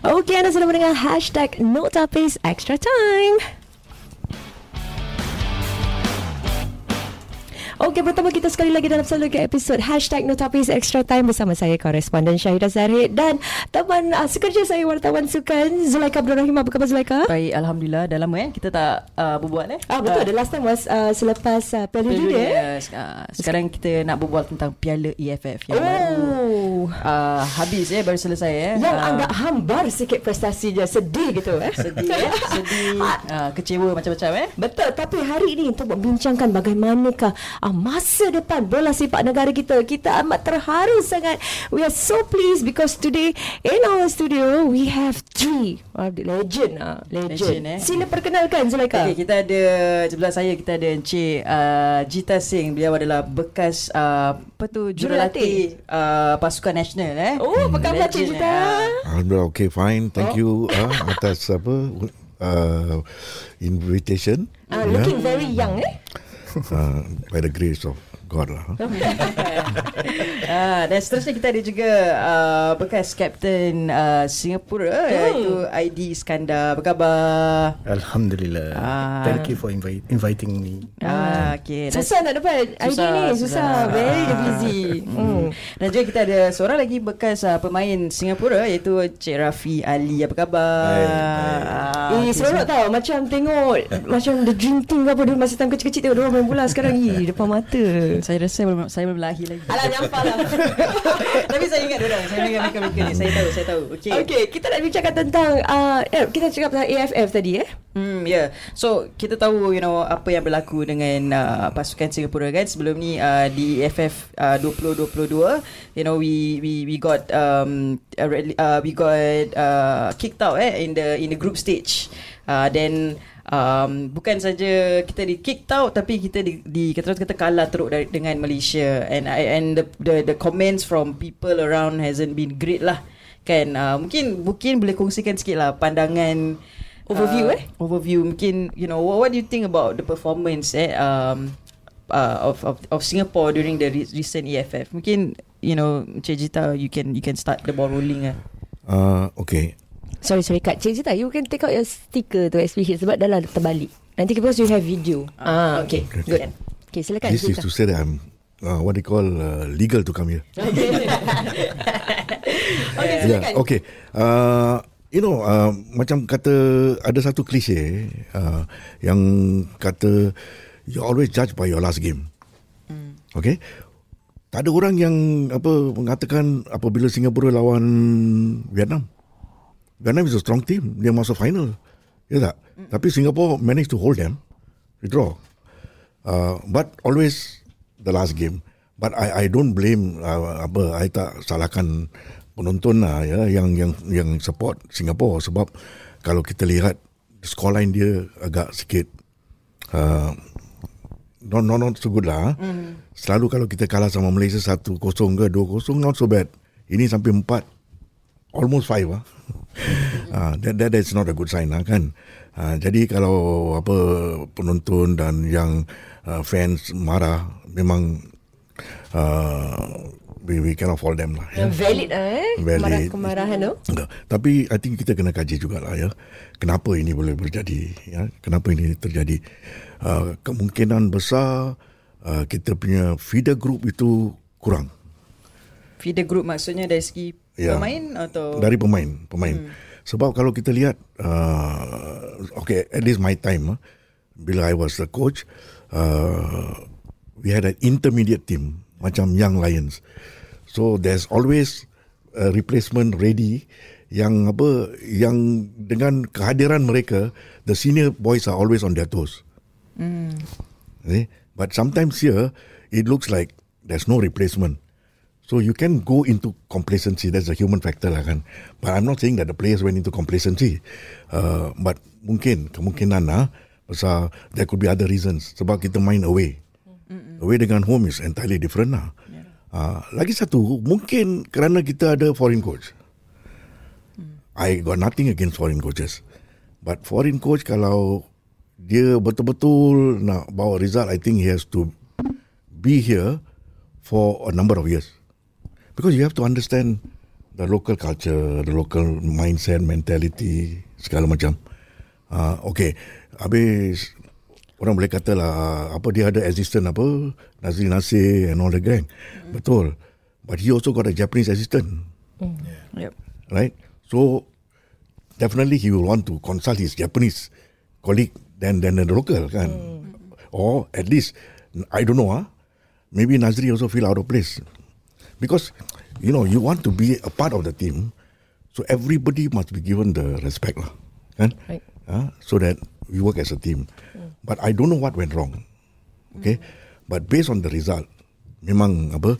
Okey, anda sedang mendengar hashtag Notapis Extra Time. Okey, pertama kita sekali lagi dalam satu lagi episod Hashtag Notapis Extra Time bersama saya, koresponden Syahidah Zahid dan teman uh, sekerja saya, wartawan sukan Zulaika Abdul Rahim. Apa khabar Zulaika? Baik, Alhamdulillah. Dah lama eh kita tak uh, berbual eh. Ah, betul. Uh, the last time was uh, selepas uh, Piala Dunia. Eh? Uh, sekarang kita nak berbual tentang Piala EFF yang oh. baru uh, habis eh, baru selesai eh. Yang uh, agak hambar sikit prestasinya. Sedih gitu eh. Sedih eh. Sedih. uh, kecewa macam-macam eh. Betul. Tapi hari ini untuk membincangkan bagaimanakah uh, masa depan bola sepak negara kita. Kita amat terharu sangat. We are so pleased because today in our studio we have three uh, legend. Uh, legend. legend eh. Sila perkenalkan Zulaika. Okay, kita ada sebelah saya kita ada Encik uh, Jita Singh. Beliau adalah bekas uh, apa tu jurulatih uh, pasukan nasional eh. Oh, apa khabar Cik Jita? Alhamdulillah okay fine. Thank oh. you uh, atas apa uh, invitation. Uh, looking yeah. very young eh uh, by the grace of God lah. ah, dan seterusnya kita ada juga uh, bekas Kapten uh, Singapura hmm. iaitu ID Iskandar. Apa khabar? Alhamdulillah. Ah. Thank you for invite, inviting me. Ah, okay. Susah nak dapat ID susah, ni. Susah. susah. Very ah. busy. Hmm. Dan juga kita ada seorang lagi bekas uh, pemain Singapura iaitu Cik Rafi Ali. Apa khabar? Hai, hai. Eh, seronok tau. Macam tengok macam the dream team apa dulu masa time kecil-kecil tengok dia main bola sekarang ni depan mata. Saya rasa belum, saya belum lahir lagi. Alah nyampah lah. Tapi saya ingat orang. Saya ingat mereka-mereka ni. Saya tahu, saya tahu. Okay. Okay, kita nak bincangkan tentang... Uh, eh, kita cakap tentang AFF tadi eh. Hmm, yeah. So, kita tahu, you know, apa yang berlaku dengan uh, pasukan Singapura kan. Sebelum ni uh, di AFF uh, 2022, you know, we we we got um uh, we got uh, kicked out eh in the in the group stage. Uh, then um, bukan saja kita di kick out tapi kita di, di kata kata kalah teruk dari, dengan Malaysia. And I and the, the the comments from people around hasn't been great lah. Kan uh, mungkin mungkin boleh kongsikan sikit lah pandangan overview uh, eh? overview. Mungkin you know what, what do you think about the performance eh um, uh, of of of Singapore during the recent EFF mungkin you know Cik Jita you can you can start the ball rolling ah uh, okay Sorry, sorry, Kak. Cik Zita, you can take out your sticker to SPH sebab dah lah terbalik. Nanti because you have video. Ah, okay. okay. Good. Okay, silakan. This is to say that I'm uh, what they call uh, legal to come here. Okay. okay, silakan. Yeah, okay. Uh, you know, uh, macam kata ada satu klise uh, yang kata you always judge by your last game. Mm. Okay? Tak ada orang yang apa mengatakan apabila Singapura lawan Vietnam. Vietnam is a strong team. Dia masuk final. Ya tak? Mm. Tapi Singapore managed to hold them. We draw. Uh, but always the last game. But I I don't blame uh, apa I tak salahkan penonton lah ya yang yang yang support Singapore sebab kalau kita lihat scoreline dia agak sikit uh, not, not not so good lah. Mm. Selalu kalau kita kalah sama Malaysia 1-0 ke 2-0 not so bad. Ini sampai 4 almost 5 ah. uh, that, that is not a good sign lah kan. Uh, jadi kalau apa penonton dan yang uh, fans marah memang uh, we, we cannot fall them lah. Ya. Valid eh. Valid. Marah kemarahan tu. Enggak. Tapi I think kita kena kaji jugalah ya. Kenapa ini boleh berjadi ya? Kenapa ini terjadi? Uh, kemungkinan besar uh, kita punya feeder group itu kurang. Feeder group maksudnya dari segi ya, pemain atau dari pemain pemain hmm. sebab kalau kita lihat uh, okay at least my time uh, bila I was the coach uh, we had an intermediate team macam young lions so there's always a replacement ready yang apa yang dengan kehadiran mereka the senior boys are always on their toes mm. okay? but sometimes here it looks like there's no replacement So you can go into complacency. That's a human factor lah kan. But I'm not saying that the players went into complacency. Uh, but mungkin kemungkinan lah pasal there could be other reasons. Sebab kita main away. Mm-mm. Away dengan home is entirely different lah. Yeah. Uh, lagi satu, mungkin kerana kita ada foreign coach. Mm. I got nothing against foreign coaches. But foreign coach kalau dia betul-betul nak bawa result, I think he has to be here for a number of years because you have to understand the local culture, the local mindset, mentality, segala macam. Uh, okay, habis orang boleh kata lah apa dia ada assistant apa Nazri Nasir and all the gang. Mm. Betul. But he also got a Japanese assistant. Mm. Yep. Right? So definitely he will want to consult his Japanese colleague than than the local kan. Mm. Or at least I don't know ah. Huh? Maybe Nazri also feel out of place. Because you know, you want to be a part of the team. So everybody must be given the respect lah. Kan? Right. Uh, so that we work as a team. But I don't know what went wrong. Okay. Mm. But based on the result, memang apa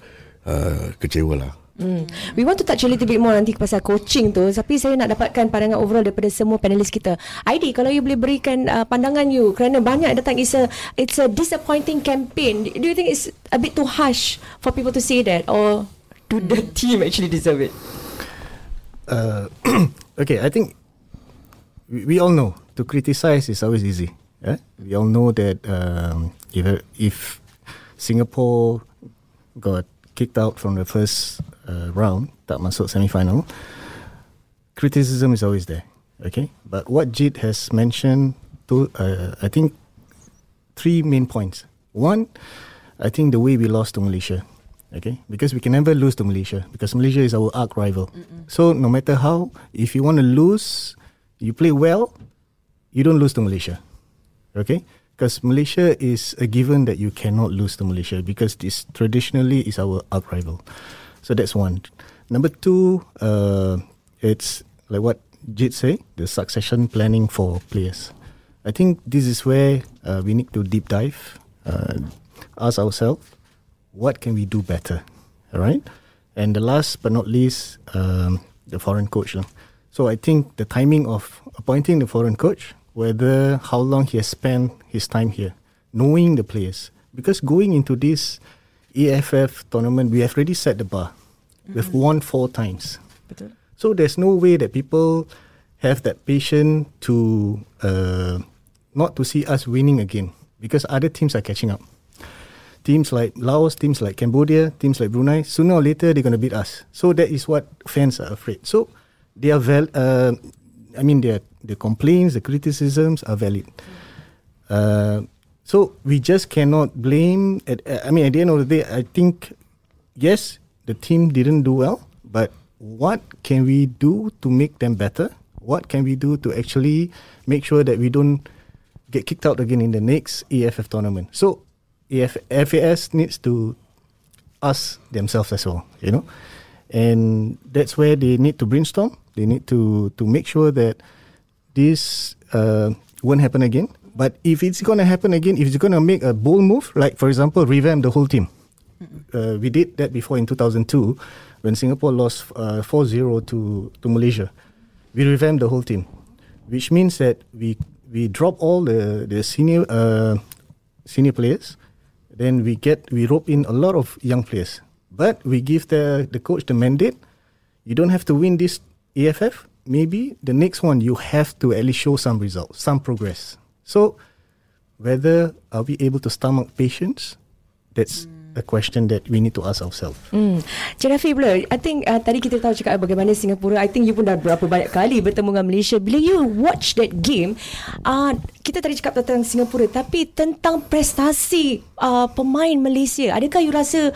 uh, kecewa lah. Mm. We want to touch a little bit more nanti pasal coaching tu Tapi saya nak dapatkan pandangan overall daripada semua panelis kita ID, kalau you boleh berikan uh, pandangan you Kerana banyak datang It's a, it's a disappointing campaign Do you think it's a bit too harsh For people to say that Or do the team actually deserve it? Uh, okay, I think we, we all know To criticize is always easy Yeah? We all know that um, if if Singapore got kicked out from the first uh, round, tak masuk semi-final, criticism is always there. Okay, but what Jit has mentioned, to uh, I think three main points. One, I think the way we lost to Malaysia. Okay, because we can never lose to Malaysia because Malaysia is our arch rival. Mm-mm. So no matter how, if you want to lose, you play well, you don't lose to Malaysia. Okay, because Malaysia is a given that you cannot lose to Malaysia because this traditionally is our arch rival. So that's one. Number two, uh, it's like what Jit say, the succession planning for players. I think this is where uh, we need to deep dive, uh, ask ourselves, what can we do better, all right? And the last but not least, um, the foreign coach. So I think the timing of appointing the foreign coach whether how long he has spent his time here, knowing the players. Because going into this EFF tournament, we have already set the bar. We've won four times. Betul. So there's no way that people have that patience to uh, not to see us winning again because other teams are catching up. Teams like Laos, teams like Cambodia, teams like Brunei, sooner or later they're going to beat us. So that is what fans are afraid. So they are val- uh, I mean, the the complaints, the criticisms are valid. Uh, so we just cannot blame. At, I mean, at the end of the day, I think yes, the team didn't do well, but what can we do to make them better? What can we do to actually make sure that we don't get kicked out again in the next EFF tournament? So, EF, FAS needs to ask themselves as well, you know, and that's where they need to brainstorm they need to to make sure that this uh, won't happen again. But if it's to happen again, if it's to make a bold move, like for example, revamp the whole team, uh, we did that before in 2002 when Singapore lost uh, 4-0 to to Malaysia. We revamped the whole team, which means that we we drop all the the senior uh, senior players, then we get we rope in a lot of young players. But we give the the coach the mandate. You don't have to win this EFF, maybe the next one you have to at least show some results, some progress. So, whether are we able to stomach patience? That's mm. A question that we need to ask ourselves. Hmm. Cik Rafi pula, I think uh, tadi kita tahu cakap bagaimana Singapura, I think you pun dah berapa banyak kali bertemu dengan Malaysia. Bila you watch that game, uh, kita tadi cakap tentang Singapura, tapi tentang prestasi uh, pemain Malaysia, adakah you rasa,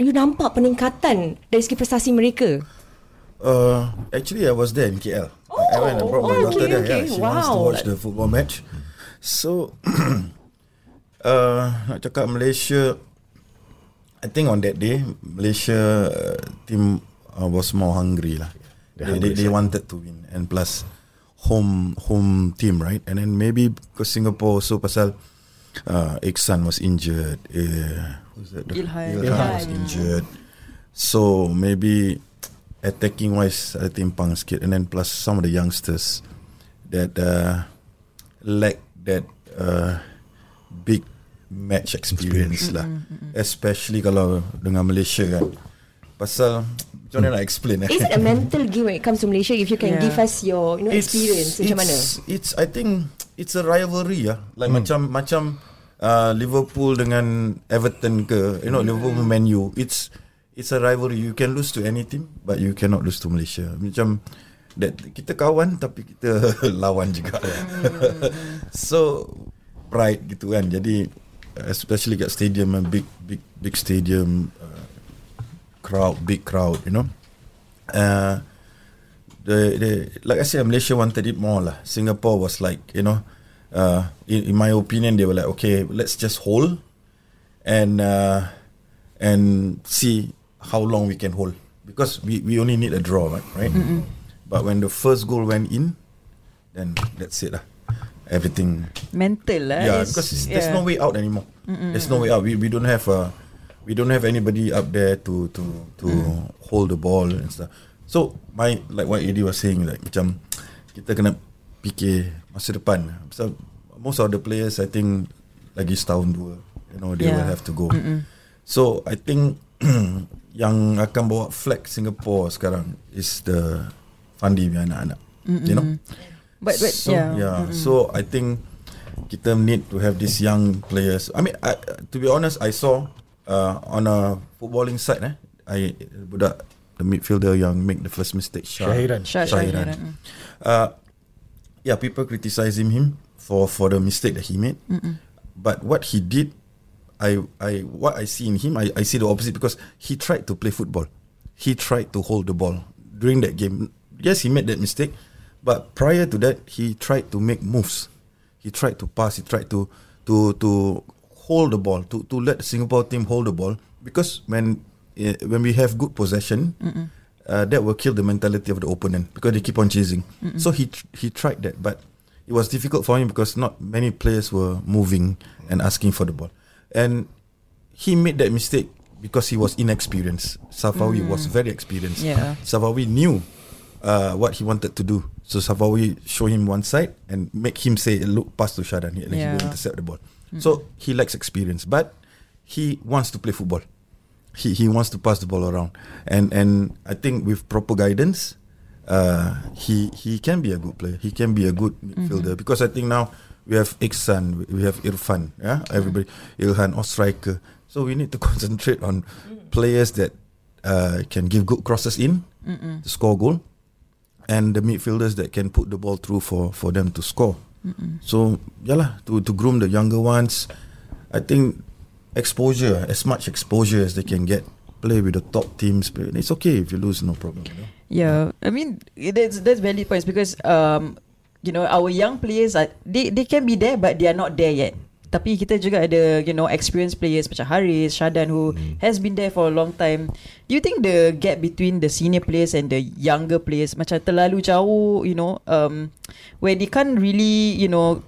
you nampak peningkatan dari segi prestasi mereka? Uh, actually, I was there in KL. Oh, I went and brought my daughter okay, there. Okay. Yeah, she wow. wants to watch the football match. So, uh, nak cakap Malaysia, I think on that day, Malaysia uh, team uh, was more hungry lah. They, they, they wanted to win, and plus home home team, right? And then maybe because Singapore so pasal uh, Iksan was injured, uh, who's that? Ilhan. Ilhan, Ilhan was injured. So maybe attacking wise ada timpang sikit and then plus some of the youngsters that uh, lack that uh, big match experience lah mm-hmm. especially kalau dengan Malaysia kan pasal macam mana nak explain eh? is it a mental game when it comes to Malaysia if you can yeah. give us your you know, it's, experience macam mana it's I think it's a rivalry ya like mm. macam macam uh, Liverpool dengan Everton ke you know mm. Liverpool Man U it's it's a rivalry. You can lose to any team, but you cannot lose to Malaysia. Macam that kita kawan tapi kita lawan juga. so pride gitu kan. Jadi especially kat stadium, a big big big stadium, uh, crowd, big crowd, you know. Uh, the, the like I said, Malaysia wanted it more lah. Singapore was like, you know, uh, in, in my opinion, they were like, okay, let's just hold and uh, and see how long we can hold because we, we only need a draw, right? right? But when the first goal went in, then that's it lah. Everything. Mental lah. yeah, is- because it's, there's yeah. no way out anymore. There's no way out. We, we don't have uh, we don't have anybody up there to to to hold the ball and stuff. So my like what Eddie was saying like macam kita kena fikir masa depan. So most of the players I think lagi setahun dua, you know they will Yeah. have to go. So I think yang akan bawa flag Singapore sekarang is the Fandi punya anak-anak. You know? But, but so, yeah. So I think kita need to have these young players. I mean, I, to be honest, I saw uh, on a footballing side, eh, I budak the midfielder yang make the first mistake. Shah- Syahiran. Shah- Syahiran. Syahiran, mm. Uh, yeah, people criticizing him for for the mistake that he made. But what he did, I I what I see in him, I, I see the opposite because he tried to play football. He tried to hold the ball during that game. Yes, he made that mistake, but prior to that, he tried to make moves. He tried to pass. He tried to to to hold the ball to to let the Singapore team hold the ball because when uh, when we have good possession, uh, that will kill the mentality of the opponent because they keep on chasing. So he tr- he tried that, but it was difficult for him because not many players were moving and asking for the ball, and he made that mistake because he was inexperienced. Safawi was very experienced. Yeah. Safawi knew uh, what he wanted to do. So Safawi show him one side and make him say, "Look, pass to Shadan." He, he will intercept the ball. So he lacks experience, but he wants to play football. He he wants to pass the ball around, and and I think with proper guidance, uh, he he can be a good player. He can be a good midfielder because I think now we have Iksan, we- have Irfan, yeah, everybody, Ilhan or striker. So we need to concentrate on players that uh, can give good crosses in to score goal, and the midfielders that can put the ball through for for them to score. So yeah to to groom the younger ones, I think exposure as much exposure as they can get. Play with the top teams. It's okay if you lose, no problem. You know? Yeah, I mean that's that's valid points because um you know our young players are they they can be there but they are not there yet. Tapi kita juga ada you know experienced players macam Haris, Shadan who has been there for a long time. Do you think the gap between the senior players and the younger players macam terlalu jauh, you know, um where they can't really, you know,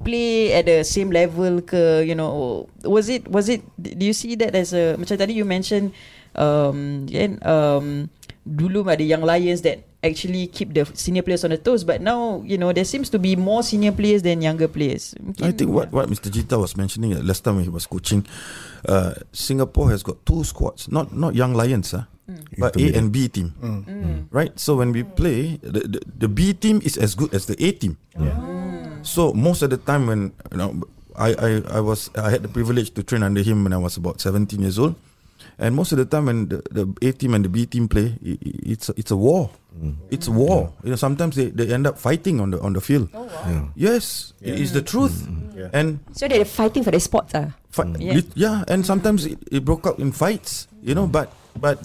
play at the same level ke you know was it was it do you see that as a macam tadi you mentioned um kan um dulu ada young lions that actually keep the senior players on the toes but now you know there seems to be more senior players than younger players. I think what what Mr. Jita was mentioning uh, last time when he was coaching, uh, Singapore has got two squads, not not young lions, uh, but A and B team, right? So when we play, the, the the B team is as good as the A team. So most of the time when you know, I, I I was I had the privilege to train under him when I was about 17 years old, and most of the time when the, the A team and the B team play, i i- it's a, it's a war. Mm. It's a war. You know, sometimes they, they end up fighting on the on the field. Oh, Yes, it is the truth. Mm-hmm. Mm-hmm. And So they're fighting for the spots ah. fi- mm. Yeah. yeah, and sometimes it, it broke out in fights. You know, mm. but but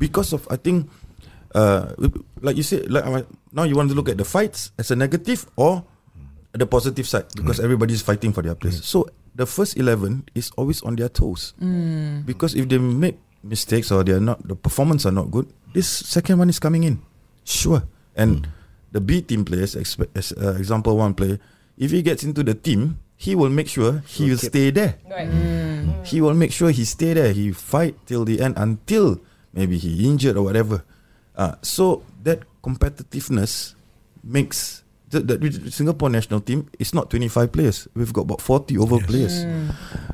because of I think, uh, like you said, like uh, now you want to look at the fights as a negative or the positive side because everybody's fighting for their place. So the first eleven is always on their toes because if they make mistakes or they're not the performance are not good, this second one is coming in, sure. And the B team players, expe- as uh, example one player, if he gets into the team, he will make sure he will stay there. Right. He will make sure he stay there. He fight till the end until maybe he injured or whatever. Uh, so that competitiveness makes the, the, the Singapore national team is not 25 players. We've got about 40 over players.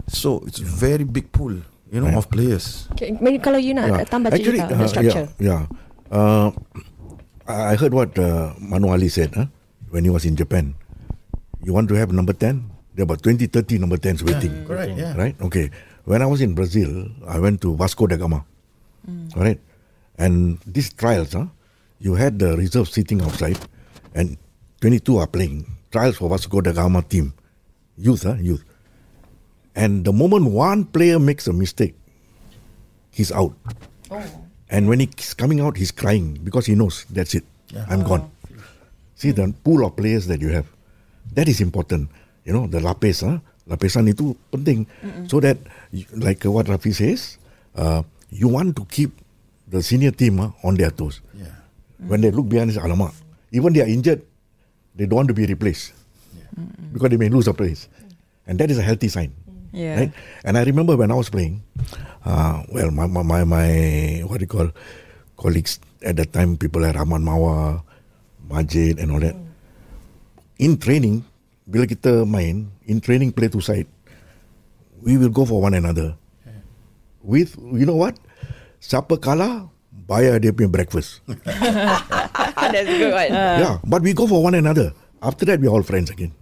So it's a very big pool, you know, Right. of players. Okay, maybe kalau you nak Yeah. tambah Actually, cerita the uh, structure. Yeah, yeah. Uh, I I heard what uh, Manu Ali said huh? when he was in Japan. You want to have number 10? There are about 20, 30 number 10s waiting. correct, yeah. Right? Okay. When I was in Brazil, I went to Vasco da Gama. All right. And these trials, huh, you had the reserve sitting outside, and 22 are playing. Trials for Vasco da Gama team. Youth, huh, youth. And the moment one player makes a mistake, he's out. Oh. And when he's coming out, he's crying because he knows that's it. Yeah. I'm gone. See the pool of players that you have. That is important. You know, the lapis, huh? lapisan itu penting. So that, like what Rafi says, uh, you want to keep the senior team huh, on their toes. Yeah. When they look behind, it's alamak. Even they are injured, they don't want to be replaced because they may lose a place, and that is a healthy sign. Yeah. Right? And I remember when I was playing, uh, well, my, my, my, my, what do you call, colleagues at that time, people like Rahman Mawa, Majid and all that. In training, bila kita main, in training play to side, we will go for one another. With, you know what? Siapa kalah, bayar dia punya breakfast. That's a good one. Uh. yeah, but we go for one another. After that, we're all friends again.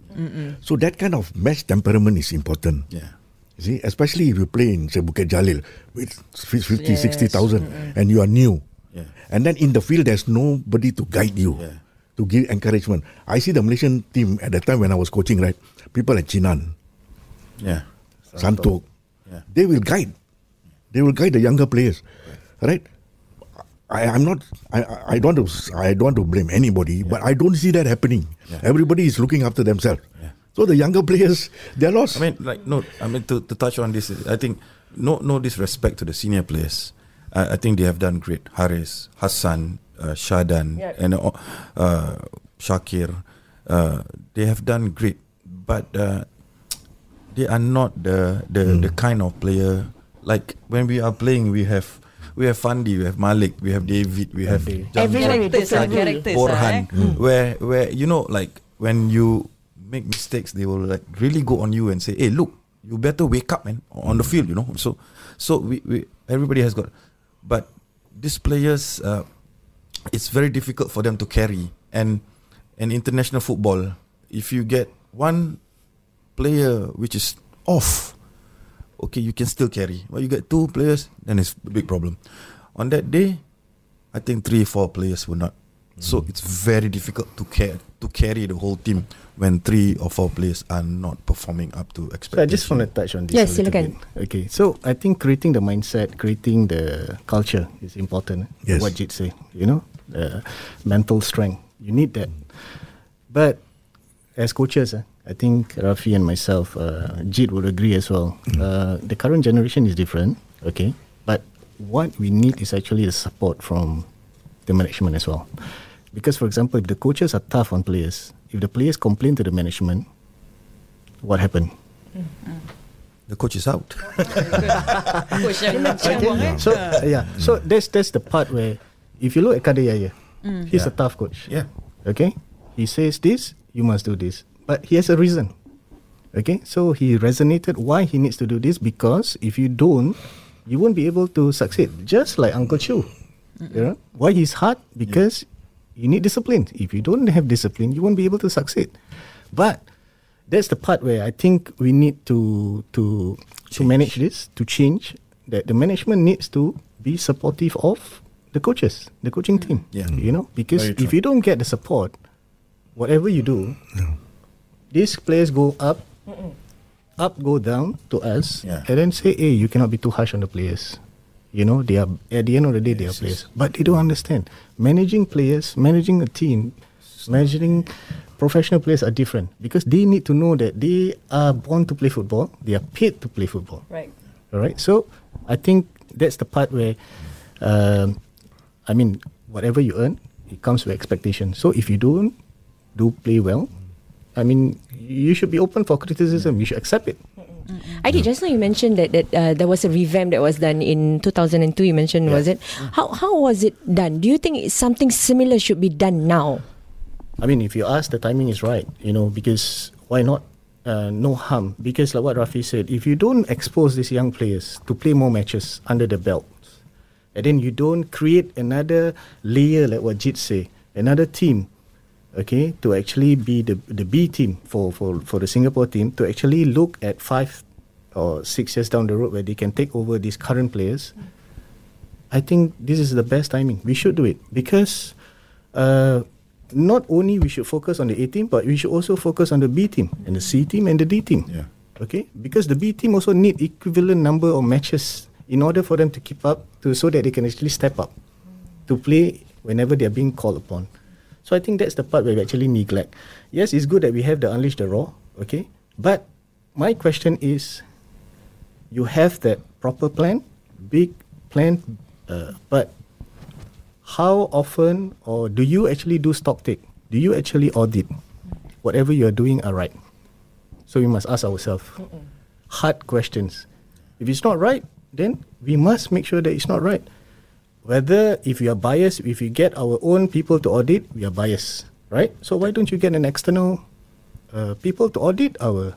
So that kind of match temperament is important. Yeah. You see, especially if you play in say Bukit Jalil with 50, Yes. 60,000 and you are new. Yeah. And then in the field, there's nobody to guide you, Yeah. to give encouragement. I see the Malaysian team at that time when I was coaching, right? People like Chinan, Yeah. Santok, Yeah. they will guide. They will guide the younger players, right? I, I'm not. I, I- I don't. Want to, I don't want to blame anybody, but I don't see that happening. Everybody is looking after themselves. Yeah. So the younger players, they're lost. I mean, like no. I mean to, to touch on this, I think no no disrespect to the senior players. I, I think they have done great. Haris, Hassan, uh, Shadan, Yep. and uh, uh, Shakir, uh, they have done great. But uh, they are not the the, the kind of player like when we are playing. We have we have Fandi, we have Malik, we have David, we have Fandi. Jam- Everyone with Characters, different characters, Borhan, eh. where where you know like when you make mistakes, they will like really go on you and say, "Hey, look, you better wake up, man, on the field." You know, so so we, we everybody has got, but these players, uh, it's very difficult for them to carry and and international football. If you get one player which is off, okay, you can still carry. But you get two players, then it's a big problem. On that day, I think three, four players were not. So it's very difficult to care to carry the whole team when three or four players are not performing up to So I just want to touch on this. Yes, a little silakan. bit. Okay, so I think creating the mindset, creating the culture is important. Yes. What Jit say, you know, the mental strength. You need that. But as coaches, eh, I think Rafi and myself, uh, Jit would agree as well. Uh, the current generation is different. Okay, but what we need is actually the support from the management as well. Because, for example, if the coaches are tough on players, if the players complain to the management, what happened? the coach is out. Coach yang macam eh. So uh, yeah, so that's that's the part where if you look at Kadir Yahya, he's a tough coach. yeah. Okay, he says this, you must do this, but he has a reason. Okay, so he resonated why he needs to do this because if you don't, you won't be able to succeed. Just like Uncle Chu, you know why he's hard because you need discipline. If you don't have discipline, you won't be able to succeed. But that's the part where I think we need to to to manage this to change. That the management needs to be supportive of the coaches, the coaching team. Yeah. you know because if you don't get the support, whatever you do, these place go up, up go down to us, Yeah. and then say, "Hey, you cannot be too harsh on the players." You know, they are at the end of the day, they are players, but they don't understand managing players, managing a team, managing professional players are different because they need to know that they are born to play football, they are paid to play football. Right. All right. So I think that's the part where, um, I mean, whatever you earn, it comes with expectation. So if you don't do play well, I mean, you should be open for criticism. You should accept it. Adi, just now you mentioned that that uh, there was a revamp that was done in 2002. You mentioned, was it? How how was it done? Do you think something similar should be done now? I mean, if you ask, the timing is right. You know, because why not? Uh, no harm. Because like what Rafi said, if you don't expose these young players to play more matches under the belt, and then you don't create another layer like what Jit say, another team, okay, to actually be the the B team for for for the Singapore team to actually look at five or six years down the road where they can take over these current players. I think this is the best timing. We should do it because uh, not only we should focus on the A team, but we should also focus on the B team and the C team and the D team. Yeah. Okay, because the B team also need equivalent number of matches in order for them to keep up, to so that they can actually step up to play whenever they are being called upon. So I think that's the part where we actually neglect. Yes, it's good that we have the unleash the raw. Okay, but my question is, you have that proper plan, big plan, uh, but how often or do you actually do stock take? Do you actually audit whatever you are doing are right? So we must ask ourselves hard questions. If it's not right, then we must make sure that it's not right. Whether if we are biased, if we get our own people to audit, we are biased, right? So why don't you get an external uh, people to audit our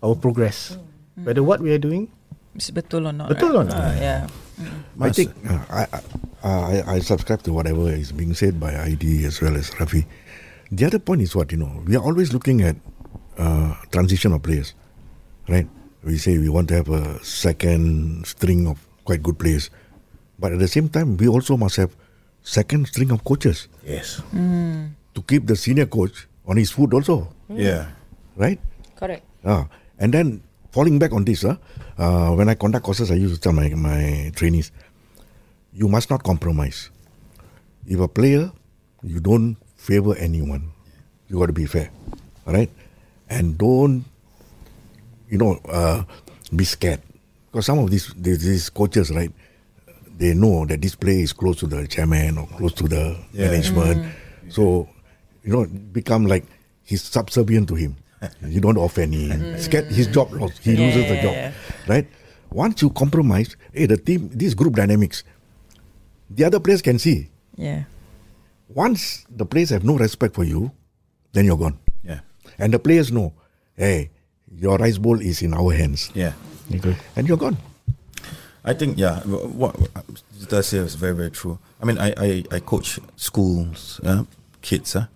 our progress, whether what we are doing Is betul or not? Betul right? or not? Ah, yeah. I think uh, I, I I I subscribe to whatever is being said by ID as well as Rafi. The other point is what you know we are always looking at uh, transition of players, right? We say we want to have a second string of quite good players, but at the same time we also must have second string of coaches Yes. to keep the senior coach on his foot also, Yeah. right? Correct. Ah, and then falling back on this, uh, uh, when I conduct courses, I used to tell my, my trainees, you must not compromise. If a player, you don't favor anyone. You got to be fair, all right? And don't, you know, uh, be scared. Because some of these, these these coaches, right, they know that this player is close to the chairman or close to the Yeah. management. Mm. So, you know, become like he's subservient to him. you don't offend him. Mm. Scared his job lost. He Yeah, loses the job. yeah. Right? Once you compromise, hey, the team, this group dynamics, the other players can see. Yeah. Once the players have no respect for you, then you're gone. Yeah. And the players know, hey, your rice bowl is in our hands. Yeah. Okay. And you're gone. I think yeah, wh- what Zita says is very very true. I mean, I I, I coach schools, uh, kids. Uh.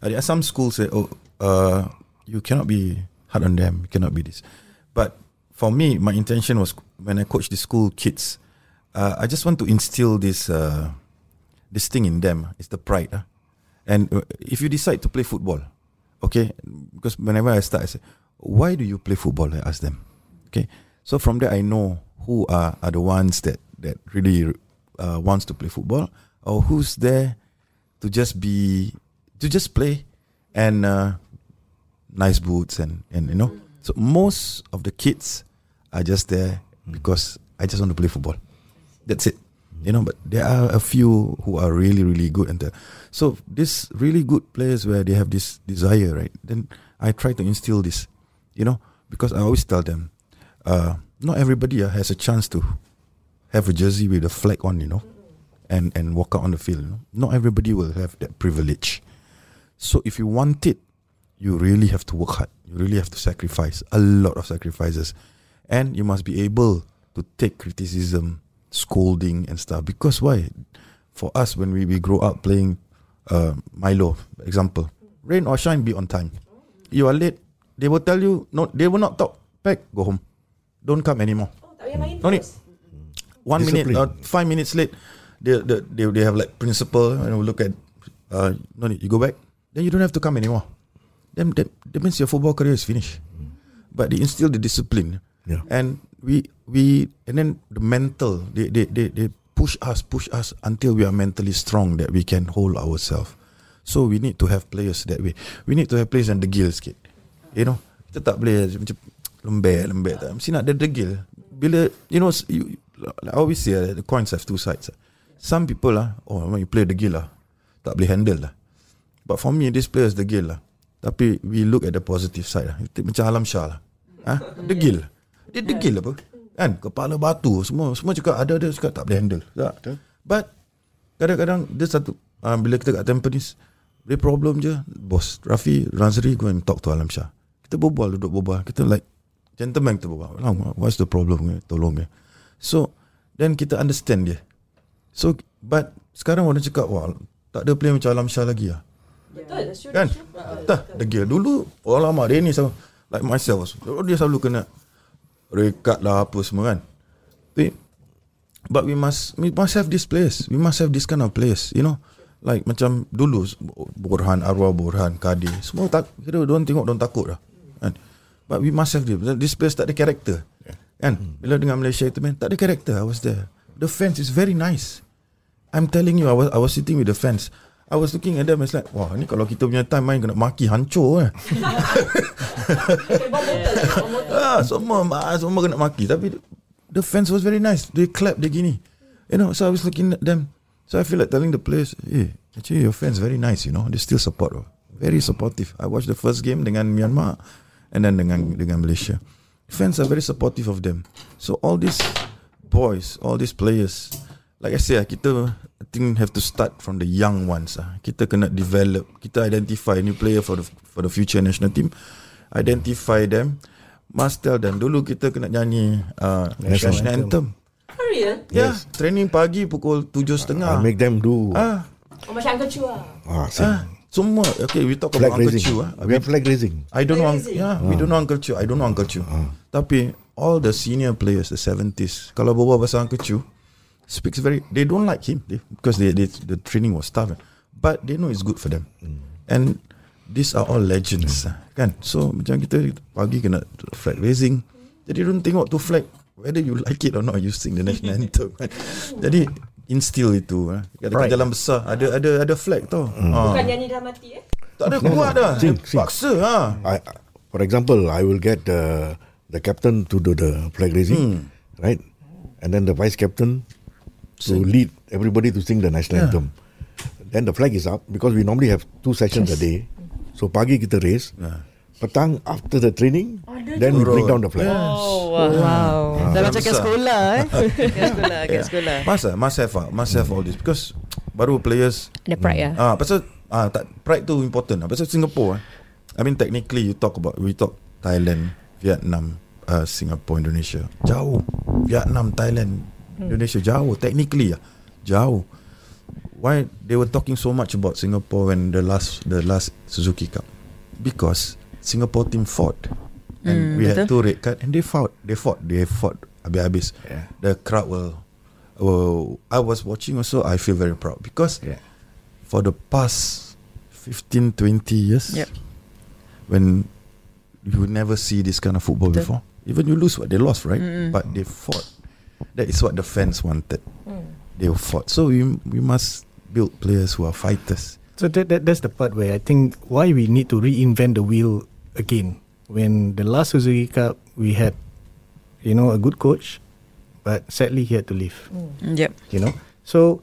There are some schools say, oh, uh, you cannot be hard on them. You cannot be this. But for me, my intention was when I coach the school kids, uh, I just want to instill this uh, this thing in them. It's the pride. Uh. And if you decide to play football, okay, because whenever I start, I say, why do you play football? I ask them. Okay, so from there I know who are, are the ones that that really uh, wants to play football, or who's there to just be to just play and uh, nice boots and and you know. So most of the kids are just there because I just want to play football. That's it. You know, but there are a few who are really, really good and the, so this really good players where they have this desire, right? Then I try to instill this, you know, because I always tell them, uh, not everybody uh, has a chance to have a jersey with a flag on, you know, and and walk out on the field. You know? Not everybody will have that privilege. So if you want it, you really have to work hard. You really have to sacrifice a lot of sacrifices, and you must be able to take criticism, scolding, and stuff. Because why? For us, when we, we grow up playing uh, Milo, example, rain or shine, be on time. You are late, they will tell you no. They will not talk. back, go home. Don't come anymore. No need. One minute Discipline. or five minutes late, they they they, they have like principle and we look at. Uh, no need. You go back. Then you don't have to come anymore. Then that, that means your football career is finished. But they instill the discipline. Yeah. And we we and then the mental they, they, they, they push us push us until we are mentally strong that we can hold ourselves. So we need to have players that way. We need to have players yang degil sikit. You know, kita tak boleh macam lembek lembek tak. Mesti nak ada degil. Bila you know you, I always say uh, the coins have two sides. Some people lah, oh when you play degil lah, tak boleh handle lah. But for me, this player is degil lah. Tapi we look at the positive side lah. Itu Macam Alam Shah lah. Ha? Degil. Dia degil apa? Kan? Kepala batu. Semua semua cakap ada ada cakap tak boleh handle. Tak? But kadang-kadang dia satu uh, bila kita kat Tampines dia problem je bos Rafi Razri go and talk to Alam Shah. Kita berbual duduk berbual. Kita like gentleman kita berbual. Alam, what's the problem? Tolong dia. So then kita understand dia. So but sekarang orang cakap wah tak ada player macam Alam Shah lagi lah. Betul, kan? Tak, degil. Dulu orang lama dia ni sama like myself. Dia selalu kena rekat lah apa semua kan. Tapi but we must we must have this players. We must have this kind of players. You know, like macam dulu Burhan, Arwah Burhan, Kadi, semua tak kira don't tengok don't takut lah. But we must have this. This players tak ada character. Yeah. Kan? Bila dengan Malaysia itu man, tak ada character. I was there. The fans is very nice. I'm telling you, I was I was sitting with the fans. I was looking at them, it's like, wah, ni kalau kita punya time main kena maki hancur eh. ah, semua, semua kena maki. Tapi the fans was very nice. They clap, they gini. You know, so I was looking at them. So I feel like telling the players, hey, actually your fans very nice, you know. They still support. Very supportive. I watched the first game dengan Myanmar and then dengan dengan Malaysia. Fans are very supportive of them. So all these boys, all these players, like I say, kita I think have to start from the young ones. Ah, kita kena develop, kita identify new player for the for the future national team, identify them, must tell them. Dulu kita kena nyanyi uh, national, national anthem. For real? Yeah, yes. training pagi pukul tujuh setengah. Make them do. Ah, oh, macam Uncle Chu ah. Ah, ah, semua. Okay, we talk flag about raising. Uncle Chu. Ah. We have flag raising. I don't flag know. Raising. Yeah, ah. we don't know Uncle Chu. I don't know Uncle Chu. Ah. Tapi all the senior players, the 70s, kalau bawa pasal Uncle Chu, speaks very they don't like him they, because they, they the training was tough but they know it's good for them mm. and these are all legends mm. kan so macam kita pagi kena flag raising jadi don't tengok tu flag whether you like it or not you sing the national anthem kan jadi instill itu eh. kat right. jalan besar ada ada ada flag tau mm. ha. bukan nyanyi dah mati eh tak ada kuat dah sing, sing. paksa ha. I, for example I will get the the captain to do the flag raising mm. right and then the vice captain to sing. lead everybody to sing the national yeah. anthem. Then the flag is up because we normally have two sessions yes. a day. So pagi kita raise. Yeah. Petang after the training, oh, then we bring down the flag. Yes. Oh wow! wow. Uh, Dah macam ke sekolah eh? ke sekolah, ke sekolah. Masa, must have, uh, must have all this because baru players. The pride mm. ah. pasal ah, tak, pride tu important. Ah, pasal Singapore. Eh. I mean technically you talk about we talk Thailand, Vietnam, uh, Singapore, Indonesia. Jauh. Vietnam, Thailand, Hmm. Indonesia jauh technically ya jauh why they were talking so much about Singapore when the last the last Suzuki Cup because Singapore team fought and mm, we betul. had two red card and they fought they fought they fought habis-habis yeah. the crowd will well, I was watching also I feel very proud because yeah. for the past 15 20 years yep. when you never see this kind of football betul. before even you lose what they lost right mm-hmm. but they fought that is what the fans wanted. Mm. They fought. So we we must build players who are fighters. So that, that that's the part where I think why we need to reinvent the wheel again. When the last Suzuki Cup, we had, you know, a good coach, but sadly he had to leave. Mm. Yep. You know, so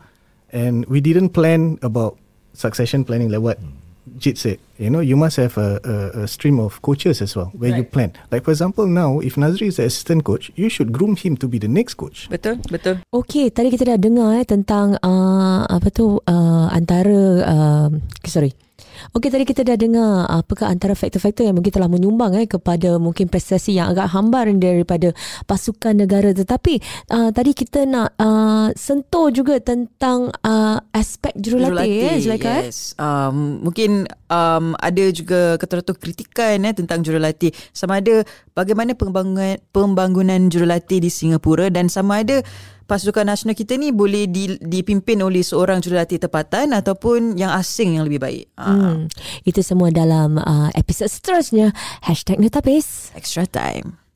and we didn't plan about succession planning like what. Mm. Jit said, you know, you must have a, a, a stream of coaches as well where right. you plan. Like for example, now if Nazri is the assistant coach, you should groom him to be the next coach. Betul, betul. Okay, tadi kita dah dengar eh tentang uh, apa tu uh, antara uh, sorry Okey tadi kita dah dengar apakah antara faktor-faktor yang mungkin telah menyumbang eh kepada mungkin prestasi yang agak hambar daripada pasukan negara tetapi uh, tadi kita nak uh, sentuh juga tentang uh, aspek jurulatih, jurulatih eh Zulaika eh? yes. um, mungkin um, ada juga kata-kata kritikan eh tentang jurulatih sama ada bagaimana pembangunan pembangunan jurulatih di Singapura dan sama ada pasukan nasional kita ni boleh di, dipimpin oleh seorang jurulatih tempatan ataupun yang asing yang lebih baik. Ah. Hmm. Itu semua dalam uh, episod seterusnya. Hashtag Netapis. Extra time.